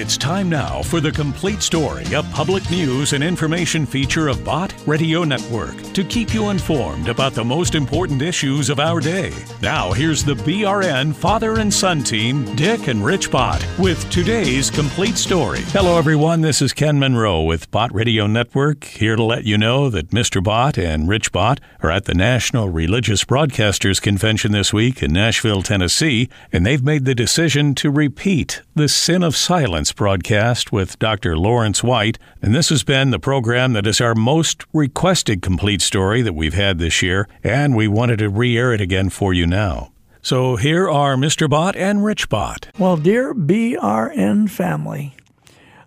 It's time now for the complete story, a public news and information feature of Bott Radio Network to keep you informed about the most important issues of our day. Now, here's the BRN father and son team, Dick and Rich Bott, with today's complete story. Hello, everyone. This is Ken Monroe with Bott Radio Network, here to let you know that Mr. Bott and Rich Bott are at the National Religious Broadcasters Convention this week in Nashville, Tennessee, and they've made the decision to repeat the Sin of Silence broadcast with Dr. Laurence White, and this has been the program that is our most requested complete story that we've had this year, and we wanted to re air it again for you now. So here are Mr. Bott and Rich Bott. Well, dear BRN family,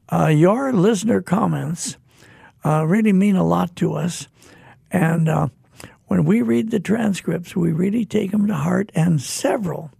uh, your listener comments uh, really mean a lot to us. And uh, when we read the transcripts, we really take them to heart. And several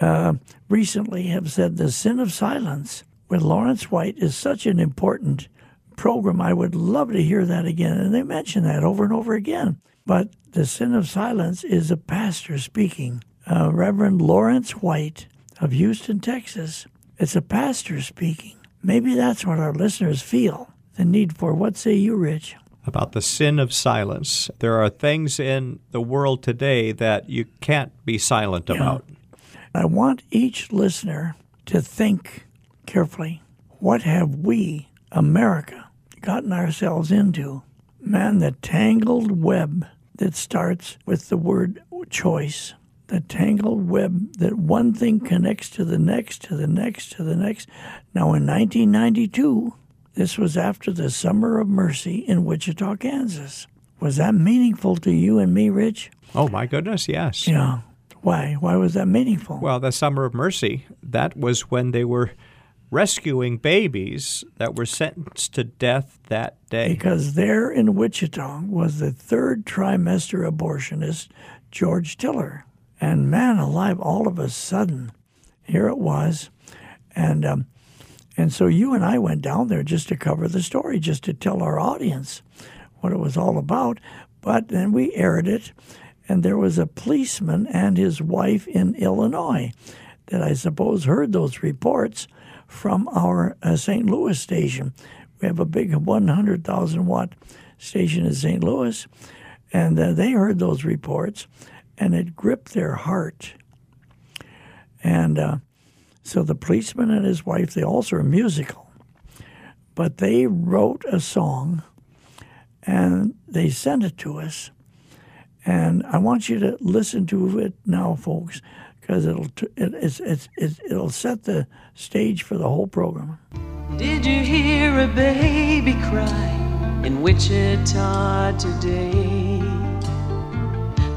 uh, recently have said the sin of silence with Laurence White is such an important program. I would love to hear that again. And they mention that over and over again. But the sin of silence is a pastor speaking, uh, Reverend Laurence White of Houston, Texas. It's a pastor speaking. Maybe that's what our listeners feel the need for. What say you, Rich? About the sin of silence. There are things in the world today that you can't be silent Yeah. about. I want each listener to think carefully what have we, America, gotten ourselves into? Man, the tangled web that starts with the word choice, the tangled web that one thing connects to the next, to the next, to the next. Now, in 1992, this was after the Summer of Mercy in Wichita, Kansas. Was that meaningful to you and me, Rich? Oh, my goodness, yes. Yeah. Why? Why was that meaningful? Well, the Summer of Mercy, that was when they were rescuing babies that were sentenced to death that day. because there in Wichita was the third trimester abortionist, George Tiller. And man alive, all of a sudden, here it was. And, um, and so you and I went down there just to cover the story, just to tell our audience what it was all about. But then we aired it, and there was a policeman and his wife in Illinois that I suppose heard those reports from our uh, St. Louis station. We have a big 100,000 watt station in St. Louis, and uh, they heard those reports, and it gripped their heart. And uh, so the policeman and his wife, they also are musical, but they wrote a song and they sent it to us. And I want you to listen to it now, folks, because it'll it, it's, it's, it'll set the stage for the whole program. Did you hear a baby cry in Wichita today?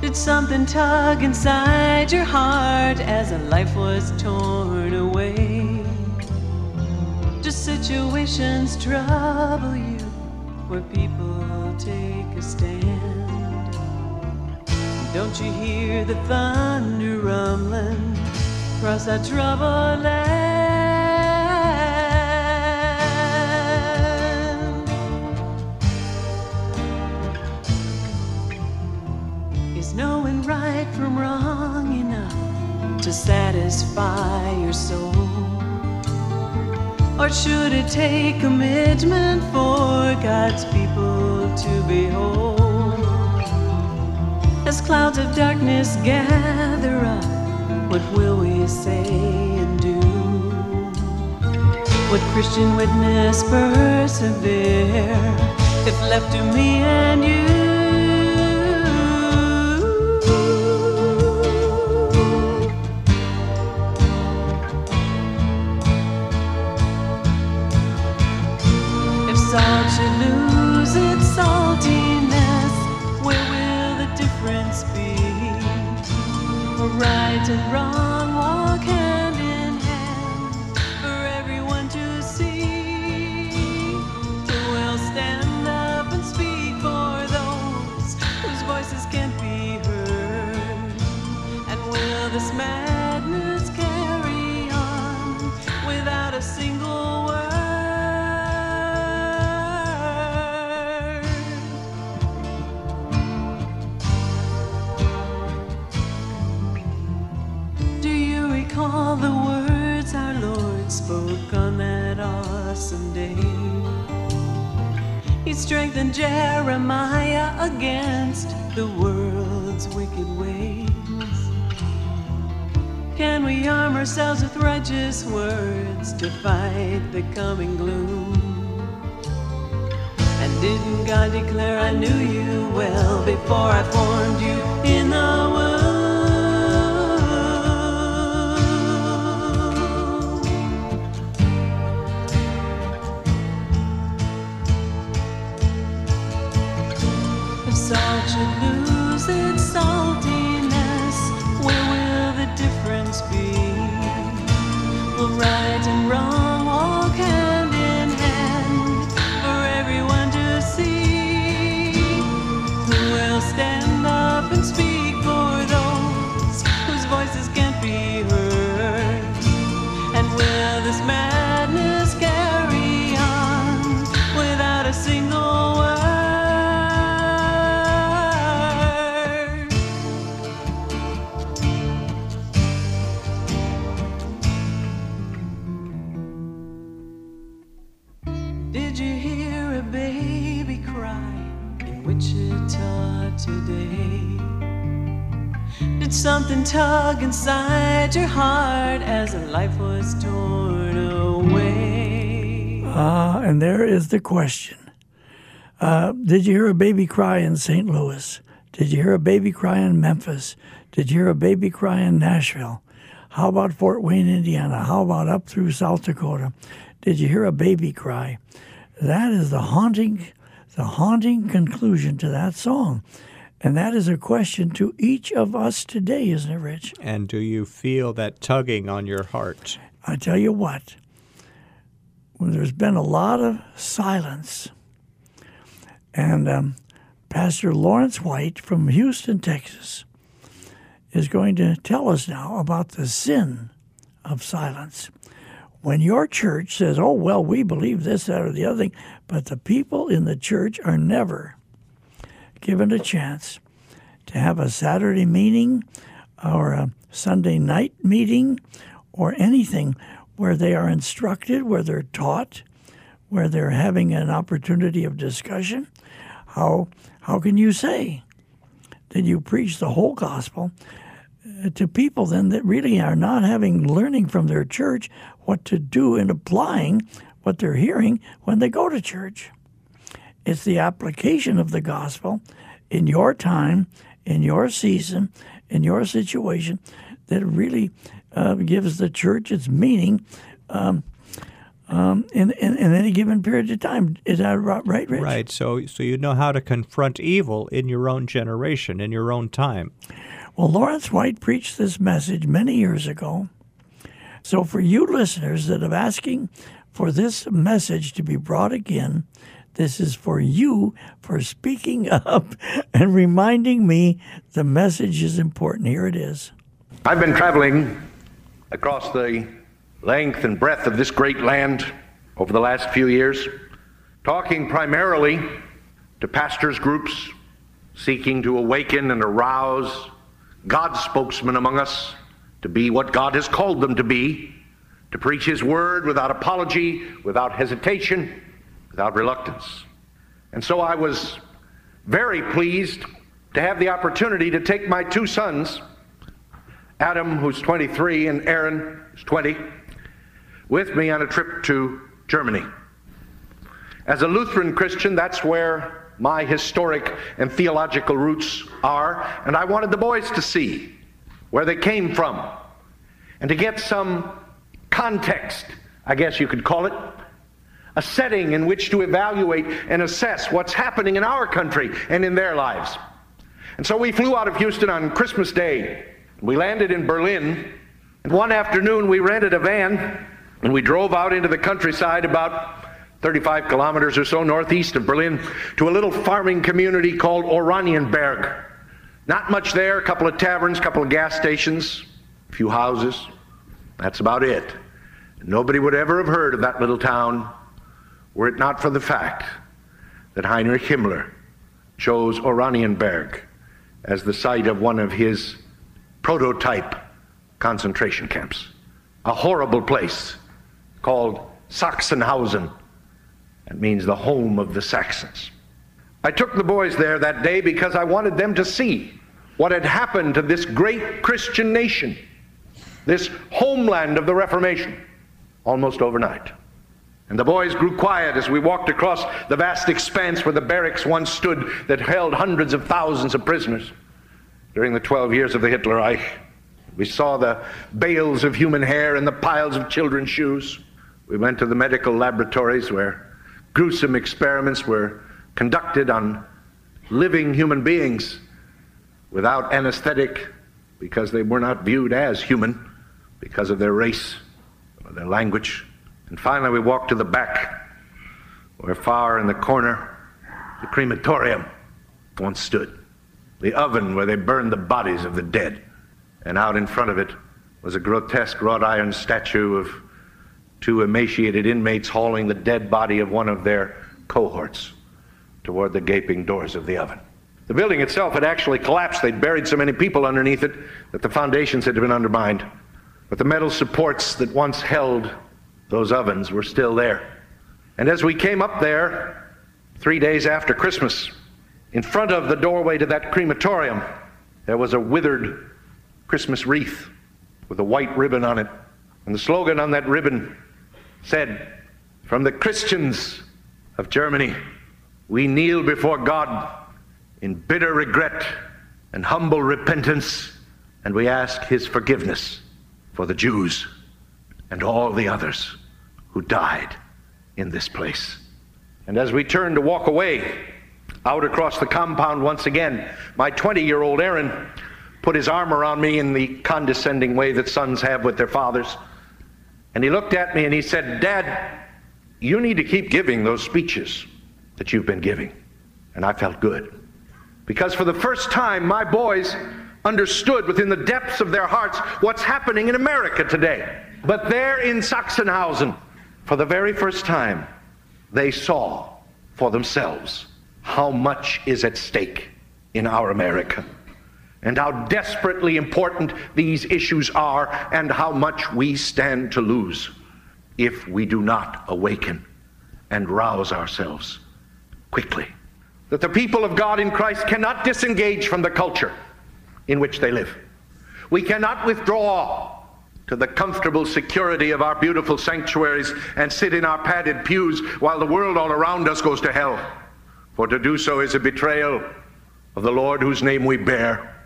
Did something tug inside your heart as a life was torn away? Do situations trouble you where people take a stand? Don't you hear the thunder rumbling across that troubled land? Is knowing right from wrong enough to satisfy your soul? Or should it take commitment for God's people to behold? As clouds of darkness gather up, what will we say and do? Would Christian witness persevere if left to me and you? If salt strengthened Jeremiah against the world's wicked ways. Can we arm ourselves with righteous words to fight the coming gloom? And didn't God declare I knew you well before I formed you in the should lose its saltiness, where will the difference be? Will right inside your heart as life was torn away? Ah, and there is the question. Uh, did you hear a baby cry in St. Louis? Did you hear a baby cry in Memphis? Did you hear a baby cry in Nashville? How about Fort Wayne, Indiana? How about up through South Dakota? Did you hear a baby cry? That is the haunting, the haunting conclusion to that song. And that is a question to each of us today, isn't it, Rich? And do you feel that tugging on your heart? I tell you what, when there's been a lot of silence, and um, Pastor Laurence White from Houston, Texas, is going to tell us now about the sin of silence. When your church says, oh, well, we believe this, that, or the other thing, but the people in the church are never given a chance to have a Saturday meeting or a Sunday night meeting or anything where they are instructed, where they're taught, where they're having an opportunity of discussion, how how can you say that you preach the whole gospel uh, to people then that really are not having learning from their church what to do in applying what they're hearing when they go to church? It's the application of the gospel in your time, in your season, in your situation that really uh, gives the church its meaning um, um, in, in, in any given period of time. Is that right, Rich? Right. So, so you know how to confront evil in your own generation, in your own time. Well, Laurence White preached this message many years ago. So, for you listeners that are asking for this message to be brought again, this is for you for speaking up and reminding me the message is important. Here it is. I've been traveling across the length and breadth of this great land over the last few years, talking primarily to pastors' groups seeking to awaken and arouse God's spokesmen among us to be what God has called them to be, to preach His word without apology, without hesitation, without reluctance. And so I was very pleased to have the opportunity to take my two sons, Adam, who's 23, and Aaron, who's 20, with me on a trip to Germany. As a Lutheran Christian, that's where my historic and theological roots are, and I wanted the boys to see where they came from and to get some context, I guess you could call it, a setting in which to evaluate and assess what's happening in our country and in their lives. And so we flew out of Houston on Christmas Day. We landed in Berlin, and one afternoon we rented a van and we drove out into the countryside about 35 kilometers or so northeast of Berlin to a little farming community called Oranienburg. Not much there, a couple of taverns, a couple of gas stations, a few houses. That's about it. Nobody would ever have heard of that little town were it not for the fact that Heinrich Himmler chose Oranienburg as the site of one of his prototype concentration camps. A horrible place called Sachsenhausen. That means the home of the Saxons. I took the boys there that day because I wanted them to see what had happened to this great Christian nation, this homeland of the Reformation, almost overnight. And the boys grew quiet as we walked across the vast expanse where the barracks once stood that held hundreds of thousands of prisoners. During the 12 years of the Hitler Reich, we saw the bales of human hair and the piles of children's shoes. We went to the medical laboratories where gruesome experiments were conducted on living human beings without anesthetic because they were not viewed as human because of their race or their language. And finally, we walked to the back, where far in the corner, the crematorium once stood, the oven where they burned the bodies of the dead. And out in front of it was a grotesque wrought iron statue of two emaciated inmates hauling the dead body of one of their cohorts toward the gaping doors of the oven. The building itself had actually collapsed. They'd buried so many people underneath it that the foundations had been undermined. But the metal supports that once held those ovens were still there. And as we came up there, three days after Christmas, in front of the doorway to that crematorium, there was a withered Christmas wreath with a white ribbon on it. And the slogan on that ribbon said, From the Christians of Germany, we kneel before God in bitter regret and humble repentance, and we ask his forgiveness for the Jews and all the others who died in this place. And as we turned to walk away out across the compound once again, my 20 year old Aaron put his arm around me in the condescending way that sons have with their fathers. And he looked at me and he said, Dad, you need to keep giving those speeches that you've been giving. And I felt good. Because for the first time, my boys understood within the depths of their hearts what's happening in America today. But there in Sachsenhausen, for the very first time, they saw for themselves how much is at stake in our America and how desperately important these issues are and how much we stand to lose if we do not awaken and rouse ourselves quickly. That the people of God in Christ cannot disengage from the culture in which they live. We cannot withdraw to the comfortable security of our beautiful sanctuaries and sit in our padded pews while the world all around us goes to hell. For to do so is a betrayal of the Lord whose name we bear,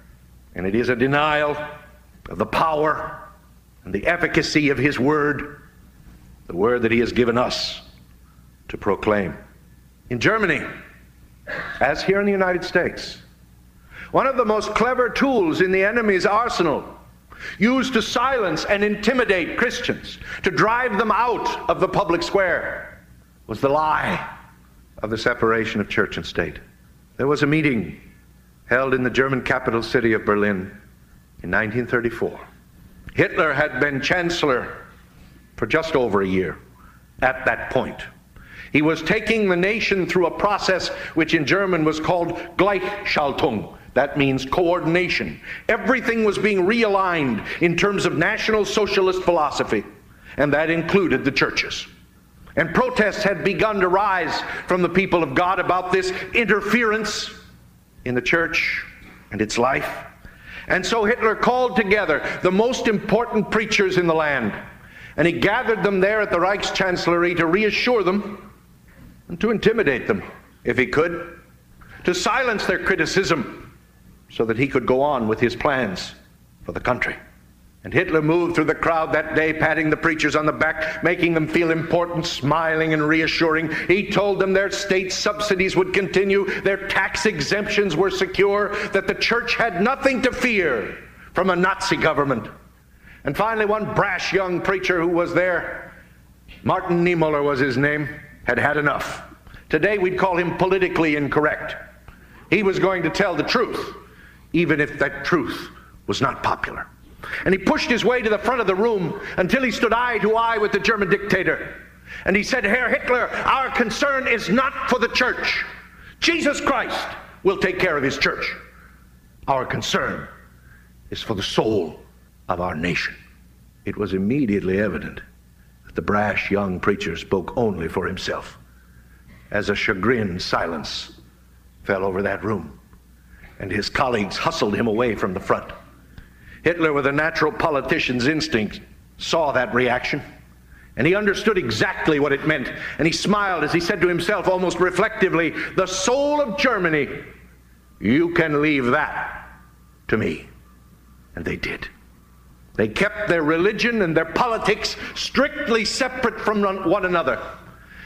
and it is a denial of the power and the efficacy of his word, the word that he has given us to proclaim. In Germany, as here in the United States, one of the most clever tools in the enemy's arsenal used to silence and intimidate Christians, to drive them out of the public square, was the lie of the separation of church and state. There was a meeting held in the German capital city of Berlin in 1934. Hitler had been chancellor for just over a year at that point. He was taking the nation through a process which in German was called Gleichschaltung, that means coordination. Everything was being realigned in terms of National Socialist philosophy, and that included the churches. And protests had begun to rise from the people of God about this interference in the church and its life. And so Hitler called together the most important preachers in the land, and he gathered them there at the Reichschancellery to reassure them and to intimidate them, if he could, to silence their criticism so that he could go on with his plans for the country. And Hitler moved through the crowd that day, patting the preachers on the back, making them feel important, smiling and reassuring. He told them their state subsidies would continue, their tax exemptions were secure, that the church had nothing to fear from a Nazi government. And finally, one brash young preacher who was there, Martin Niemöller was his name, had had enough. Today we'd call him politically incorrect. He was going to tell the truth even if that truth was not popular. And he pushed his way to the front of the room until he stood eye to eye with the German dictator. And he said, Herr Hitler, our concern is not for the church. Jesus Christ will take care of his church. Our concern is for the soul of our nation. It was immediately evident that the brash young preacher spoke only for himself as a chagrined silence fell over that room, and his colleagues hustled him away from the front. Hitler, with a natural politician's instinct, saw that reaction. And he understood exactly what it meant. And he smiled as he said to himself, almost reflectively, The soul of Germany, you can leave that to me. And they did. They kept their religion and their politics strictly separate from one another.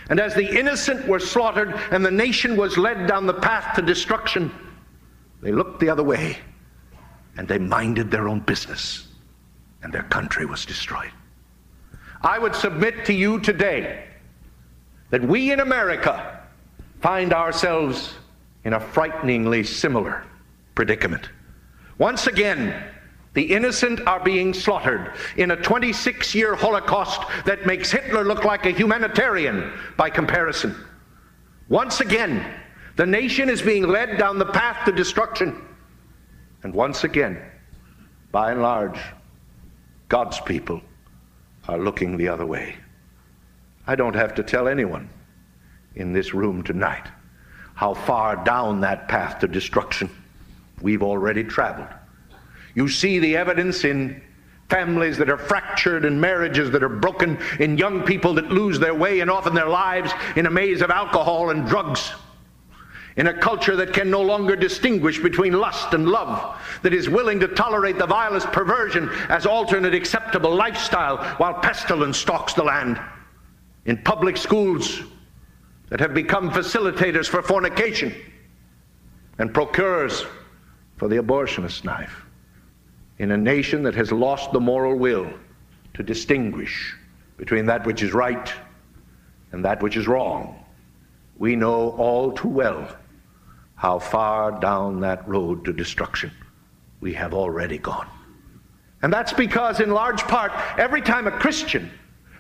And as the innocent were slaughtered and the nation was led down the path to destruction, they looked the other way and they minded their own business, and their country was destroyed. I would submit to you today that we in America find ourselves in a frighteningly similar predicament. Once again, the innocent are being slaughtered in a 26 year Holocaust that makes Hitler look like a humanitarian by comparison. Once again, the nation is being led down the path to destruction. And once again, by and large, God's people are looking the other way. I don't have to tell anyone in this room tonight how far down that path to destruction we've already traveled. You see the evidence in families that are fractured and marriages that are broken, in young people that lose their way and often their lives in a maze of alcohol and drugs. In a culture that can no longer distinguish between lust and love, that is willing to tolerate the vilest perversion as alternate acceptable lifestyle while pestilence stalks the land. In public schools that have become facilitators for fornication and procurers for the abortionist knife in a nation that has lost the moral will to distinguish between that which is right and that which is wrong, we know all too well how far down that road to destruction we have already gone. And that's because, in large part, every time a Christian,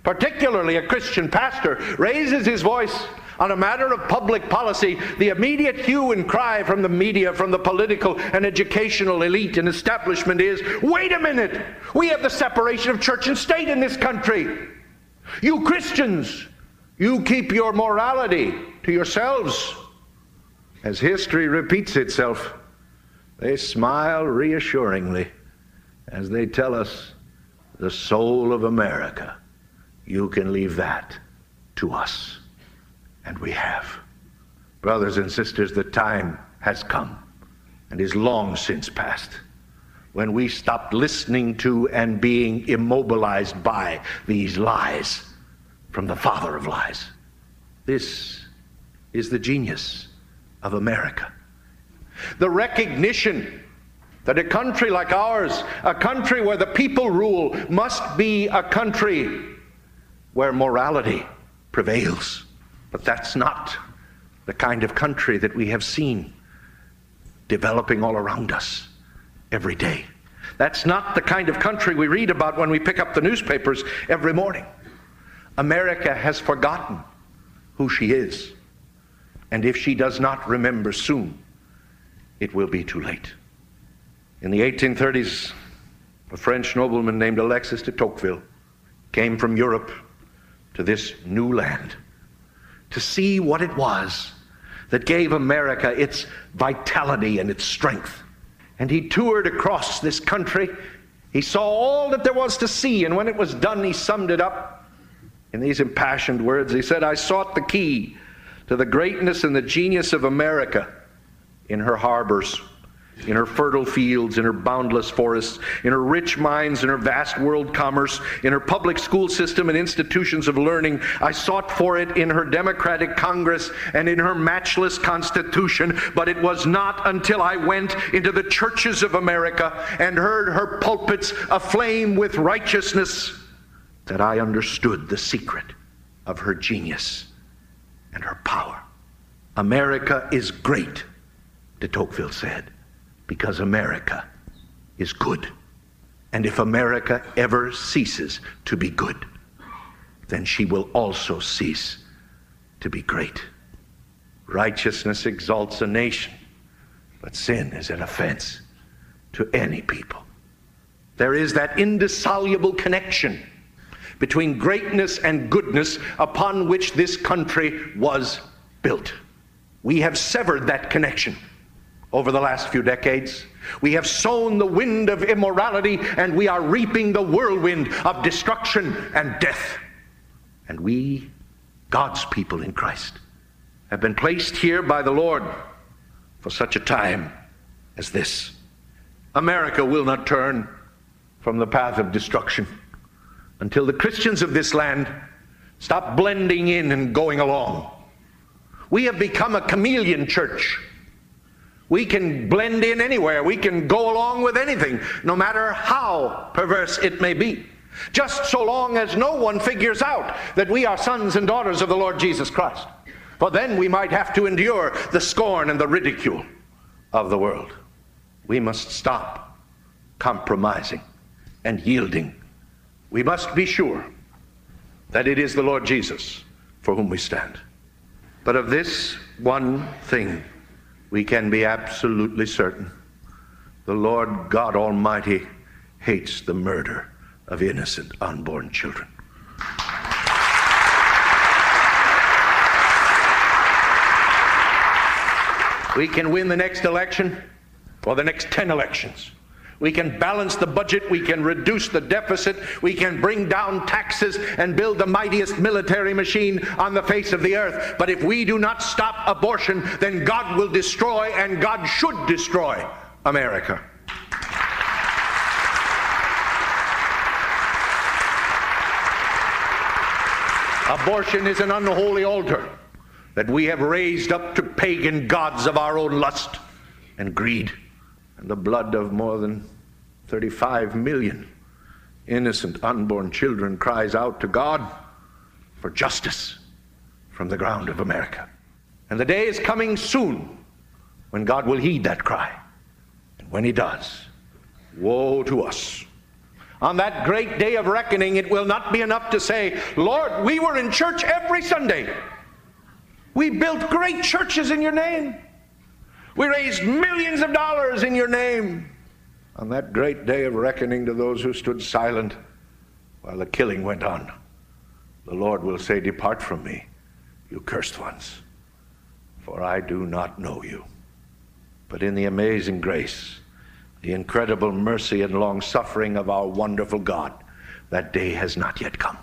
particularly a Christian pastor, raises his voice on a matter of public policy, the immediate hue and cry from the media, from the political and educational elite and establishment is wait a minute, we have the separation of church and state in this country. You Christians, you keep your morality to yourselves. As history repeats itself, they smile reassuringly as they tell us the soul of America, you can leave that to us. And we have. Brothers and sisters, the time has come and is long since past when we stopped listening to and being immobilized by these lies from the father of lies. This is the genius of America. The recognition that a country like ours, a country where the people rule, must be a country where morality prevails. But that's not the kind of country that we have seen developing all around us every day. That's not the kind of country we read about when we pick up the newspapers every morning. America has forgotten who she is. And if she does not remember soon, it will be too late. In the 1830s, a French nobleman named Alexis de Tocqueville came from Europe to this new land to see what it was that gave America its vitality and its strength. And he toured across this country. He saw all that there was to see, and when it was done, he summed it up in these impassioned words. He said, I sought the key to the greatness and the genius of America in her harbors in her fertile fields, in her boundless forests, in her rich mines, in her vast world commerce, in her public school system and institutions of learning. I sought for it in her democratic Congress and in her matchless Constitution, but it was not until I went into the churches of America and heard her pulpits aflame with righteousness that I understood the secret of her genius and her power. America is great, de Tocqueville said because America is good. And if America ever ceases to be good, then she will also cease to be great. Righteousness exalts a nation, but sin is an offense to any people. There is that indissoluble connection between greatness and goodness upon which this country was built. We have severed that connection over the last few decades. We have sown the wind of immorality and we are reaping the whirlwind of destruction and death. And we, God's people in Christ, have been placed here by the Lord for such a time as this. America will not turn from the path of destruction until the Christians of this land stop blending in and going along. We have become a chameleon church. We can blend in anywhere. We can go along with anything, no matter how perverse it may be. Just so long as no one figures out that we are sons and daughters of the Lord Jesus Christ. For then we might have to endure the scorn and the ridicule of the world. We must stop compromising and yielding. We must be sure that it is the Lord Jesus for whom we stand. But of this one thing we can be absolutely certain the Lord God Almighty hates the murder of innocent unborn children. We can win the next election or the next 10 elections. We can balance the budget, we can reduce the deficit, we can bring down taxes and build the mightiest military machine on the face of the earth. But if we do not stop abortion, then God will destroy, and God should destroy America. Abortion is an unholy altar that we have raised up to pagan gods of our own lust and greed and the blood of more than 35 million innocent unborn children cries out to God for justice from the ground of America. And the day is coming soon when God will heed that cry. And when He does, woe to us. On that great day of reckoning, it will not be enough to say, Lord, we were in church every Sunday. We built great churches in your name. We raised millions of dollars in your name. On that great day of reckoning to those who stood silent while the killing went on, the Lord will say, Depart from me, you cursed ones, for I do not know you. But in the amazing grace, the incredible mercy and long suffering of our wonderful God, that day has not yet come.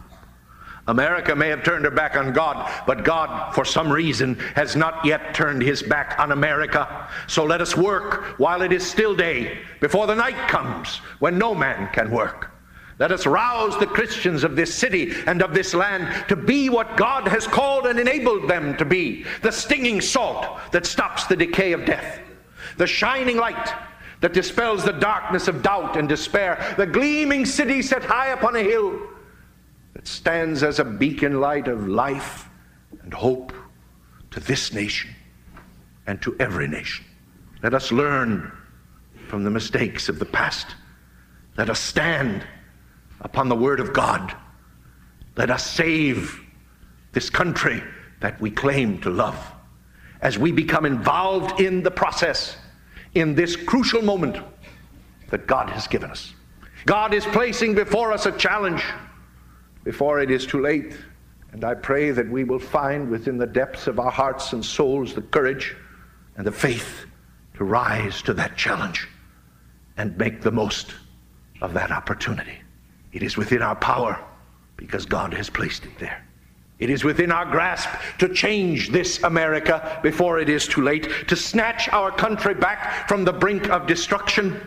America may have turned her back on God, but God, for some reason, has not yet turned his back on America. So let us work while it is still day, before the night comes when no man can work. Let us rouse the Christians of this city and of this land to be what God has called and enabled them to be the stinging salt that stops the decay of death, the shining light that dispels the darkness of doubt and despair, the gleaming city set high upon a hill that stands as a beacon light of life and hope to this nation and to every nation. Let us learn from the mistakes of the past. Let us stand upon the Word of God. Let us save this country that we claim to love as we become involved in the process in this crucial moment that God has given us. God is placing before us a challenge before it is too late. And I pray that we will find within the depths of our hearts and souls the courage and the faith to rise to that challenge and make the most of that opportunity. It is within our power because God has placed it there. It is within our grasp to change this America before it is too late, to snatch our country back from the brink of destruction.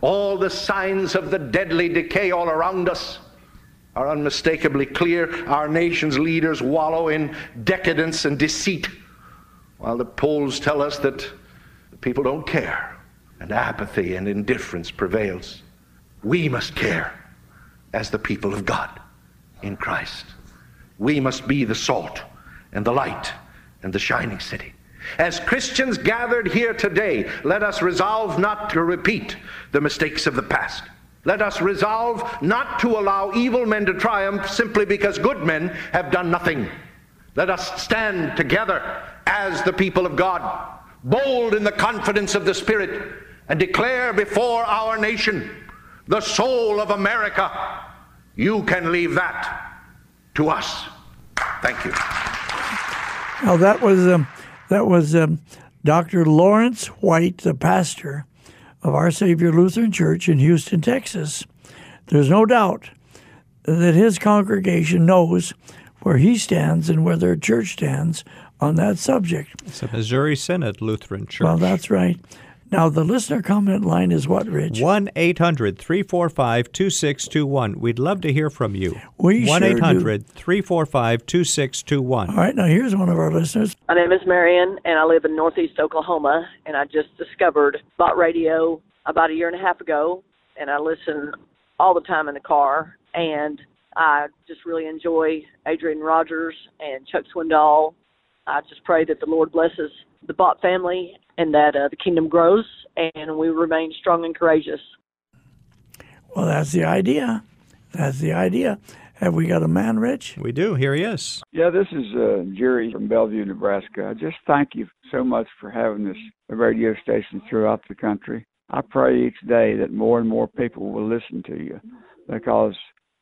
All the signs of the deadly decay all around us are unmistakably clear. Our nation's leaders wallow in decadence and deceit, while the polls tell us that people don't care and apathy and indifference prevails. We must care as the people of God in Christ. We must be the salt and the light and the shining city. As Christians gathered here today, let us resolve not to repeat the mistakes of the past. Let us resolve not to allow evil men to triumph simply because good men have done nothing. Let us stand together as the people of God, bold in the confidence of the Spirit, and declare before our nation, the soul of America, you can leave that to us. Thank you. Now that was um, that was um, Dr. Laurence White, the pastor of Our Savior Lutheran Church in Houston, Texas. There's no doubt that his congregation knows where he stands and where their church stands on that subject. It's a Missouri Synod Lutheran Church. Well, that's right. Now, the listener comment line is what, Rich? 1 800 345 2621. We'd love to hear from you. We 1 sure do. 800 345 2621. All right, now here's one of our listeners. My name is Marion, and I live in Northeast Oklahoma. And I just discovered Bott Radio about a year and a half ago, and I listen all the time in the car. And I just really enjoy Adrian Rogers and Chuck Swindoll. I just pray that the Lord blesses the Bott family and that uh, the kingdom grows and we remain strong and courageous. Well, that's the idea. That's the idea. Have we got a man, Rich? We do. Here he is. Yeah, this is uh, Jerry from Bellevue, Nebraska. I just thank you so much for having this radio station throughout the country. I pray each day that more and more people will listen to you because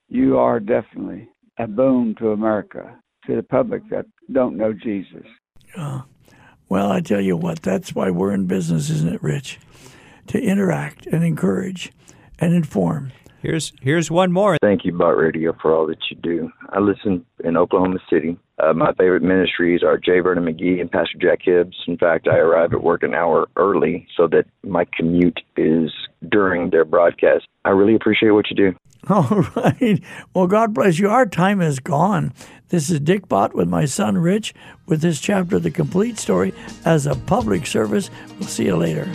you are definitely a boon to America, to the public that don't know Jesus. Uh, well, I tell you what, that's why we're in business, isn't it, Rich? To interact and encourage and inform. Here's here's one more. Thank you, Bott Radio, for all that you do. I listen in Oklahoma City. Uh, my favorite ministries are J. Vernon McGee and Pastor Jack Hibbs. In fact, I arrive at work an hour early so that my commute is during their broadcast. I really appreciate what you do. All right. Well, God bless you. Our time is gone. This is Dick Bott with my son Rich with this chapter, of The Complete Story, as a public service. We'll see you later.